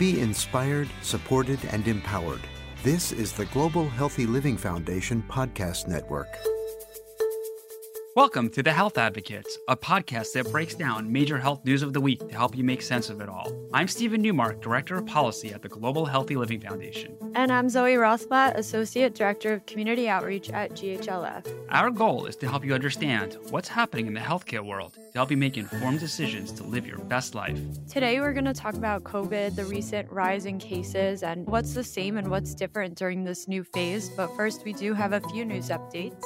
Be inspired, supported, and empowered. This is the Global Healthy Living Foundation podcast network. Welcome to The Health Advocates, a podcast that breaks down major health news of the week to help you make sense of it all. I'm Steven Newmark, Director of Policy at the Global Healthy Living Foundation. And I'm Zoe Rothblatt, Associate Director of Community Outreach at GHLF. Our goal is to help you understand what's happening in the healthcare world to help you make informed decisions to live your best life. Today, we're going to talk about COVID, the recent rise in cases, and what's the same and what's different during this new phase. But first, we do have a few news updates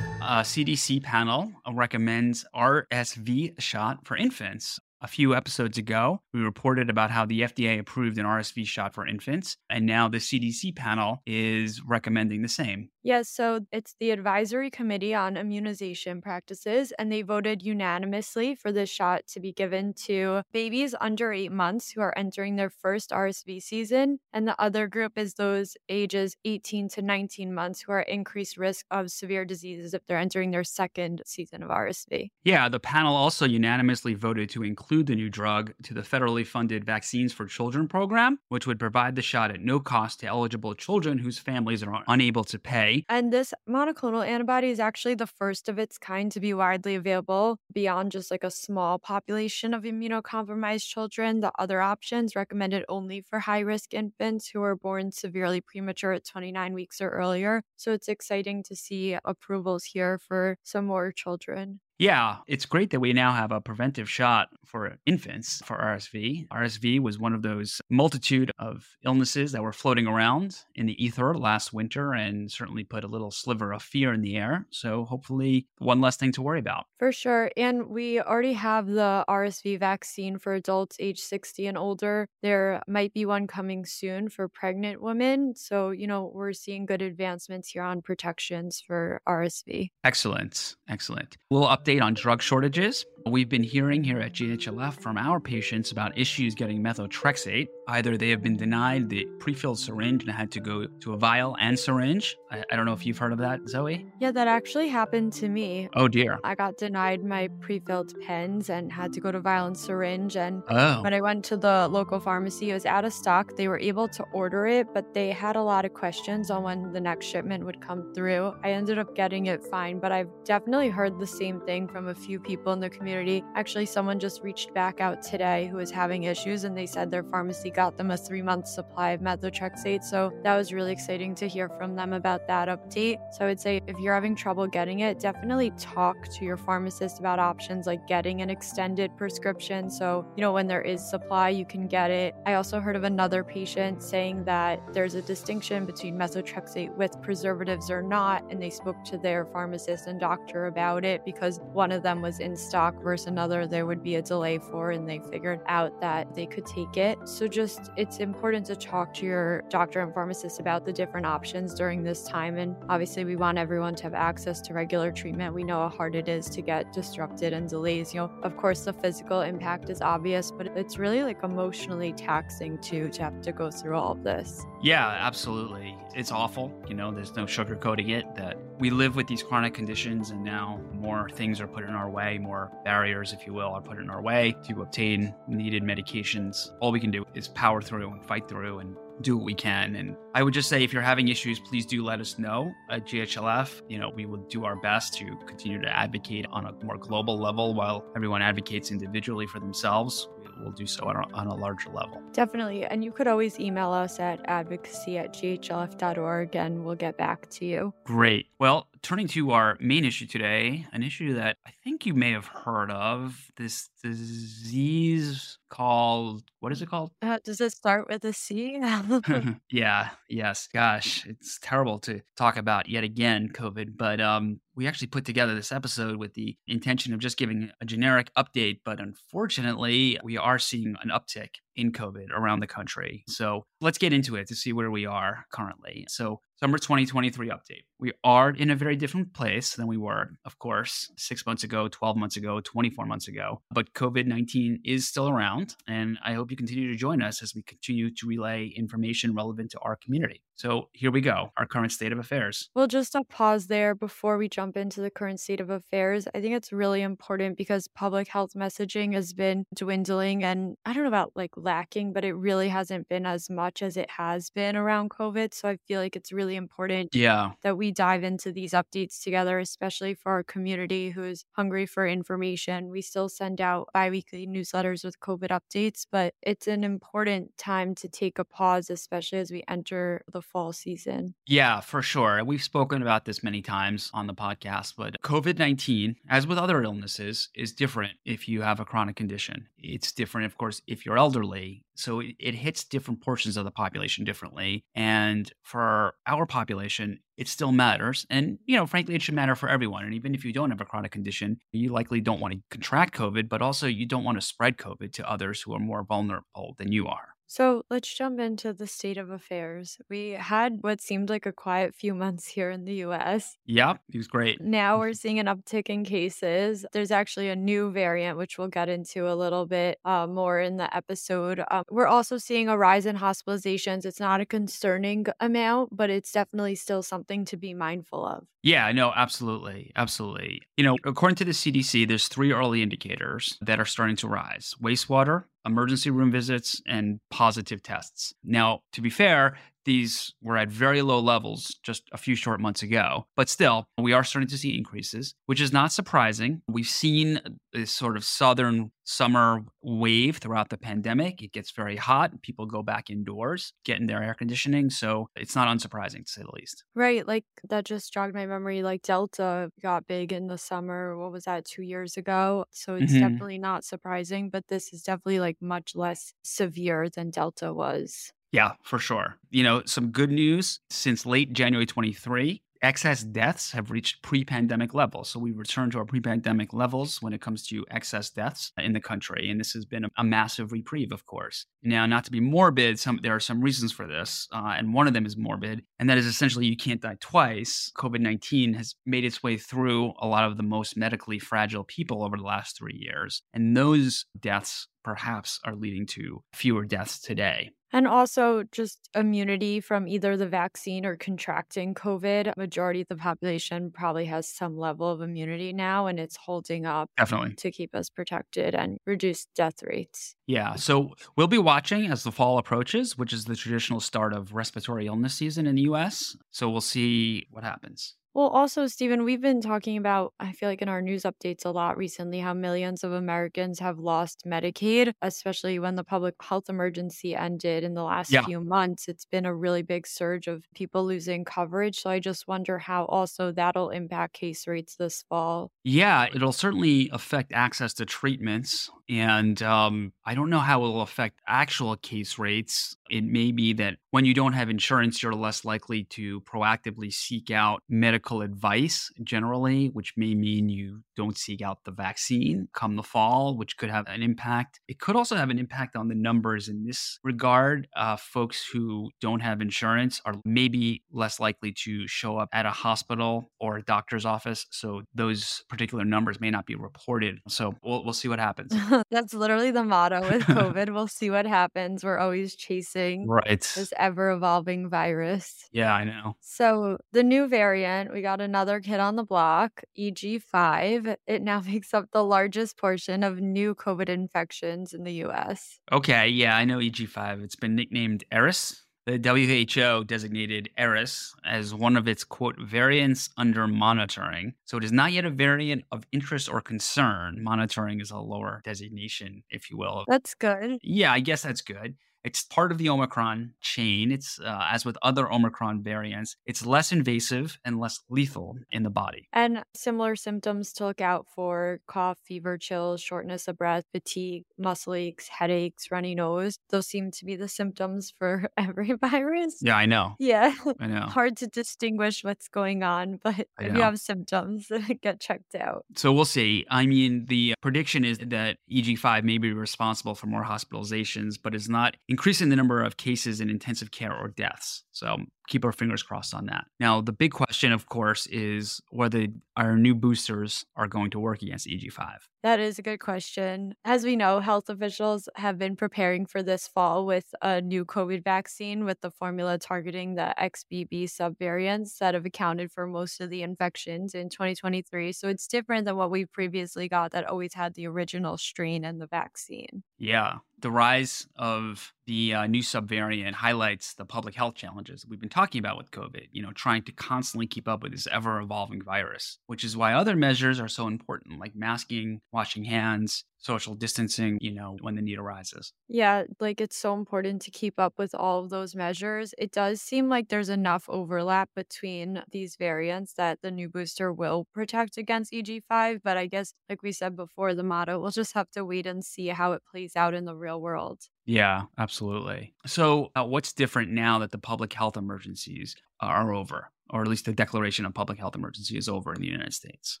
Uh, a CDC panel recommends RSV shot for infants. A few episodes ago, we reported about how the FDA approved an RSV shot for infants, and now the CDC panel is recommending the same. Yes, so it's the Advisory Committee on Immunization Practices, and they voted unanimously for this shot to be given to babies under eight months who are entering their first RSV season. And the other group is those ages 18 to 19 months who are at increased risk of severe diseases if they're entering their second season of RSV. Yeah, the panel also unanimously voted to include include the new drug to the federally funded Vaccines for Children program, which would provide the shot at no cost to eligible children whose families are unable to pay. And this monoclonal antibody is actually the first of its kind to be widely available beyond just like a small population of immunocompromised children. The other options recommended only for high risk infants who were born severely premature at 29 weeks or earlier. So it's exciting to see approvals here for some more children. Yeah, it's great that we now have a preventive shot for infants for RSV. RSV was one of those multitude of illnesses that were floating around in the ether last winter and certainly put a little sliver of fear in the air. So hopefully, one less thing to worry about. For sure. And we already have the RSV vaccine for adults age 60 and older. There might be one coming soon for pregnant women. So, you know, we're seeing good advancements here on protections for RSV. Excellent. Excellent. We'll up update on drug shortages. We've been hearing here at GHLF from our patients about issues getting methotrexate. Either they have been denied the pre-filled syringe and had to go to a vial and syringe. I, I, don't know if you've heard of that, Zoe. Yeah, that actually happened to me. Oh dear. I got denied my pre-filled pens and had to go to vial and syringe. And oh. when I went to the local pharmacy, it was out of stock. They were able to order it, but they had a lot of questions on when the next shipment would come through. I ended up getting it fine, but I've definitely heard the same thing from a few people in the community. Actually, someone just reached back out today who was having issues and they said their pharmacy got them a three month supply of methotrexate. So that was really exciting to hear from them about that update. So I would say if you're having trouble getting it, definitely talk to your pharmacist about options like getting an extended prescription. So, you know, when there is supply, you can get it. I also heard of another patient saying that there's a distinction between methotrexate with preservatives or not. And they spoke to their pharmacist and doctor about it because one of them was in stock versus another there would be a delay for and they figured out that they could take it. So just it's important to talk to your doctor and pharmacist about the different options during this time and obviously we want everyone to have access to regular treatment. We know how hard it is to get disrupted and delays. You know of course the physical impact is obvious but it's really like emotionally taxing too to have to go through all of this. Yeah absolutely. It's awful you know there's no sugarcoating it that we live with these chronic conditions and now more things are put in our way more barriers, if you will, are put in our way to obtain needed medications. All we can do is power through and fight through and do what we can. And I would just say if you're having issues, please do let us know at GHLF. You know, we will do our best to continue to advocate on a more global level while everyone advocates individually for themselves we'll do so on a, on a larger level. Definitely. And you could always email us at advocacy at ghlf.org and we'll get back to you. Great. Well, turning to our main issue today, an issue that I think you may have heard of this disease called what is it called? Uh, does it start with a C? yeah, yes. Gosh, it's terrible to talk about yet again COVID, but um we actually put together this episode with the intention of just giving a generic update, but unfortunately, we are seeing an uptick in COVID around the country. So let's get into it to see where we are currently. So Summer 2023 update. We are in a very different place than we were, of course, six months ago, 12 months ago, 24 months ago. But COVID 19 is still around, and I hope you continue to join us as we continue to relay information relevant to our community. So here we go, our current state of affairs. Well, just a pause there before we jump into the current state of affairs. I think it's really important because public health messaging has been dwindling and I don't know about like lacking, but it really hasn't been as much as it has been around COVID. So I feel like it's really important Yeah. that we dive into these updates together, especially for our community who is hungry for information. We still send out bi weekly newsletters with COVID updates, but it's an important time to take a pause, especially as we enter the fall season. Yeah, for sure. We've spoken about this many times on the podcast, but COVID 19, as with other illnesses, is different if you have a chronic condition. It's different, of course, if you're elderly. So it, it hits different portions of the population differently. And for our population, it still matters. And, you know, frankly, it should matter for everyone. And even if you don't have a chronic condition, you likely don't want to contract COVID, but also you don't want to spread COVID to others who are more vulnerable than you are. So let's jump into the state of affairs. We had what seemed like a quiet few months here in the US. Yep, he was great. Now we're seeing an uptick in cases. There's actually a new variant, which we'll get into a little bit uh, more in the episode. Um, we're also seeing a rise in hospitalizations. It's not a concerning amount, but it's definitely still something to be mindful of. Yeah, no, absolutely. Absolutely. You know, according to the CDC, there's three early indicators that are starting to rise wastewater, emergency room visits, and positive tests. Now, to be fair, these were at very low levels just a few short months ago. But still, we are starting to see increases, which is not surprising. We've seen this sort of southern summer wave throughout the pandemic. It gets very hot. People go back indoors, get in their air conditioning. So it's not unsurprising to say the least. Right. Like that just jogged my memory. Like Delta got big in the summer. What was that, two years ago? So it's Mhm. definitely not surprising, but this is definitely like much less severe than Delta was. Yeah, for sure. You know, some good news since late January 23, excess deaths have reached pre pandemic levels. So we returned to our pre pandemic levels when it comes to excess deaths in the country. And this has been a, a massive reprieve, of course. Now, not to be morbid, some, there are some reasons for this. Uh, and one of them is morbid. And that is essentially you can't die twice. COVID 19 has made its way through a lot of the most medically fragile people over the last three years. And those deaths perhaps are leading to fewer deaths today. And also just immunity from either the vaccine or contracting COVID. Majority of the population probably has some level of immunity now, and it's holding up Definitely. to keep us protected and reduce death rates. Yeah. So we'll be watching as the fall approaches, which is the traditional start of respiratory illness season in the US. So we'll see what happens. Well, also, Steven, we've been talking about, I feel like in our news updates a lot recently, how millions of Americans have lost Medicaid, especially when the public health emergency ended in the last Yeah. few months. It's been a really big surge of people losing coverage. So I just wonder how also that'll impact case rates this fall. Yeah, it'll certainly affect access to treatments. And um, I don't know how it'll affect actual case rates. It may be that when you don't have insurance, you're less likely to proactively seek out medical advice generally, which may mean you don't seek out the vaccine come the fall, which could have an impact. It could also have an impact on the numbers in this regard. Uh, folks who don't have insurance are maybe less likely to show up at a hospital or a doctor's office. So those particular numbers may not be reported. So we'll, we'll see what happens. That's literally the motto with COVID. we'll see what happens. We're always chasing right. this ever evolving virus. Yeah, I know. So the new variant, we got another kid on the block, EG5. It now makes up the largest portion of new COVID infections in the US. Okay, yeah, I know EG5. It's been nicknamed Eris. The WHO designated Eris as one of its quote variants under monitoring. So it is not yet a variant of interest or concern. Monitoring is a lower designation, if you will. That's good. Yeah, I guess that's good. It's part of the Omicron chain. It's uh, as with other Omicron variants, it's less invasive and less lethal in the body. And similar symptoms to look out for cough, fever, chills, shortness of breath, fatigue, muscle aches, headaches, runny nose. Those seem to be the symptoms for every virus. Yeah, I know. Yeah. I know. Hard to distinguish what's going on, but if you have symptoms, get checked out. So we'll see. I mean, the prediction is that EG5 may be responsible for more hospitalizations, but is not increasing the number of cases in intensive care or deaths. So keep our fingers crossed on that. Now, the big question, of course, is whether our new boosters are going to work against EG5. That is a good question. As we know, health officials have been preparing for this fall with a new COVID vaccine with the formula targeting the XBB subvariants that have accounted for most of the infections in 2023. So it's different than what we previously got that always had the original strain and the vaccine. Yeah. The rise of the uh, new subvariant highlights the public health challenges we've been talking about with COVID, you know, trying to constantly keep up with this ever evolving virus, which is why other measures are so important, like masking, washing hands, social distancing, you know, when the need arises. Yeah, like it's so important to keep up with all of those measures. It does seem like there's enough overlap between these variants that the new booster will protect against EG5. But I guess, like we said before, the motto, we'll just have to wait and see how it plays out in the real world. Yeah, absolutely. So, uh, what's different now that the public health emergencies are over? Or at least the declaration of public health emergency is over in the United States?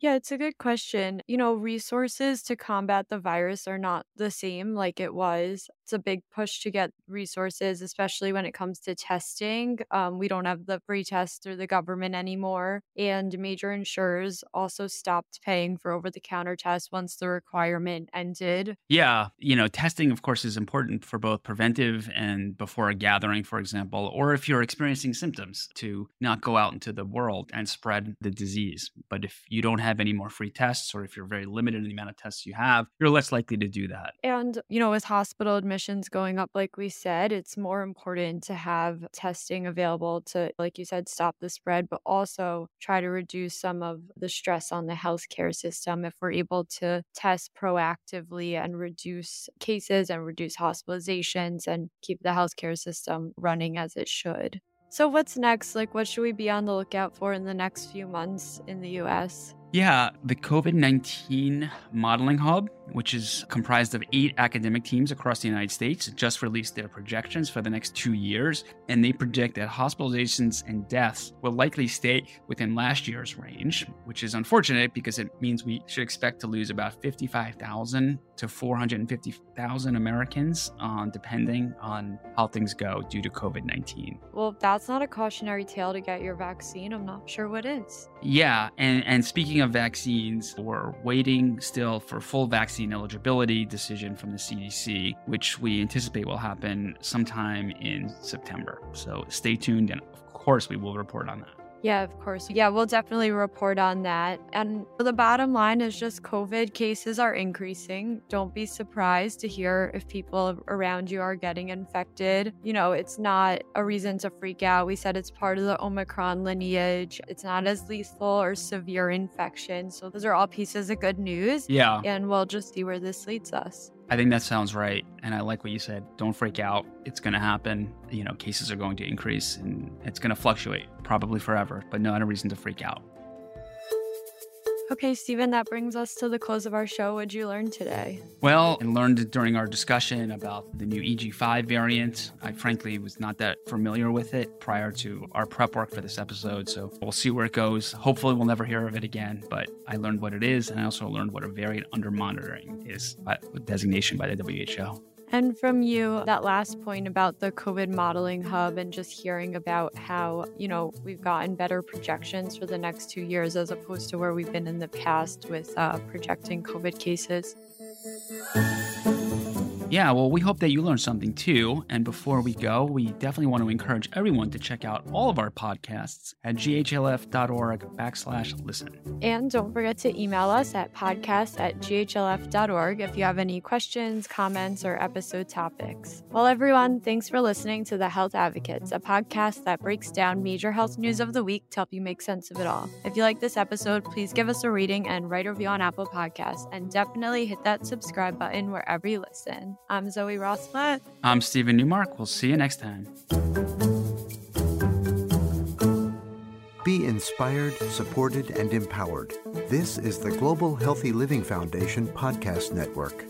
Yeah, it's a good question. You know, resources to combat the virus are not the same like it was. It's a big push to get resources, especially when it comes to testing. Um, we don't have the free tests through the government anymore. And major insurers also stopped paying for over the counter tests once the requirement ended. Yeah. You know, testing, of course, is important for both preventive and before a gathering, for example, or if you're experiencing symptoms to not go out into the world and spread the disease. But if you don't have any more free tests or if you're very limited in the amount of tests you have, you're less likely to do that. And, you know, with hospital admissions going up, like we said, it's more important to have testing available to, like you said, stop the spread, but also try to reduce some of the stress on the healthcare system if we're able to test proactively and reduce cases and reduce hospitalizations and keep the healthcare system running as it should. So, what's next? Like, what should we be on the lookout for in the next few months in the US? Yeah, the COVID 19 Modeling Hub, which is comprised of eight academic teams across the United States, just released their projections for the next two years. And they predict that hospitalizations and deaths will likely stay within last year's range, which is unfortunate because it means we should expect to lose about 55,000 to 450,000 Americans, uh, depending on how things go due to COVID 19. Well, if that's not a cautionary tale to get your vaccine, I'm not sure what is. Yeah, and, and speaking of vaccines, we're waiting still for full vaccine eligibility decision from the CDC, which we anticipate will happen sometime in September. So stay tuned, and of course, we will report on that. Yeah, of course. Yeah, we'll definitely report on that. And the bottom line is just COVID cases are increasing. Don't be surprised to hear if people around you are getting infected. You know, it's not a reason to freak out. We said it's part of the Omicron lineage. It's not as lethal or severe infection. So those are all pieces of good news. Yeah. And we'll just see where this leads us. I think that sounds right. And I like what you said. Don't freak out. It's going to happen. You know, cases are going to increase and it's going to fluctuate probably forever, but not a reason to freak out. Okay, Steven, that brings us to the close of our show. What'd you learn today? Well, I learned during our discussion about the new EG5 variant. I frankly was not that familiar with it prior to our prep work for this episode, so we'll see where it goes. Hopefully, we'll never hear of it again, but I learned what it is, and I also learned what a variant under monitoring is, with designation by the WHO. And from you, that last point about the COVID modeling hub and just hearing about how, you know, we've gotten better projections for the next two years as opposed to where we've been in the past with uh, projecting COVID cases. Yeah, well, we hope that you learned something too. And before we go, we definitely want to encourage everyone to check out all of our podcasts at ghlf.org backslash listen. And don't forget to email us at podcast at ghlf.org if you have any questions, comments, or episode topics. Well, everyone, thanks for listening to The Health Advocates, a podcast that breaks down major health news of the week to help you make sense of it all. If you like this episode, please give us a rating and write a review on Apple Podcasts, and definitely hit that subscribe button wherever you listen. I'm Zoe Rothblatt. I'm Steven Newmark. We'll see you next time. Be inspired, supported, and empowered. This is the Global Healthy Living Foundation podcast network.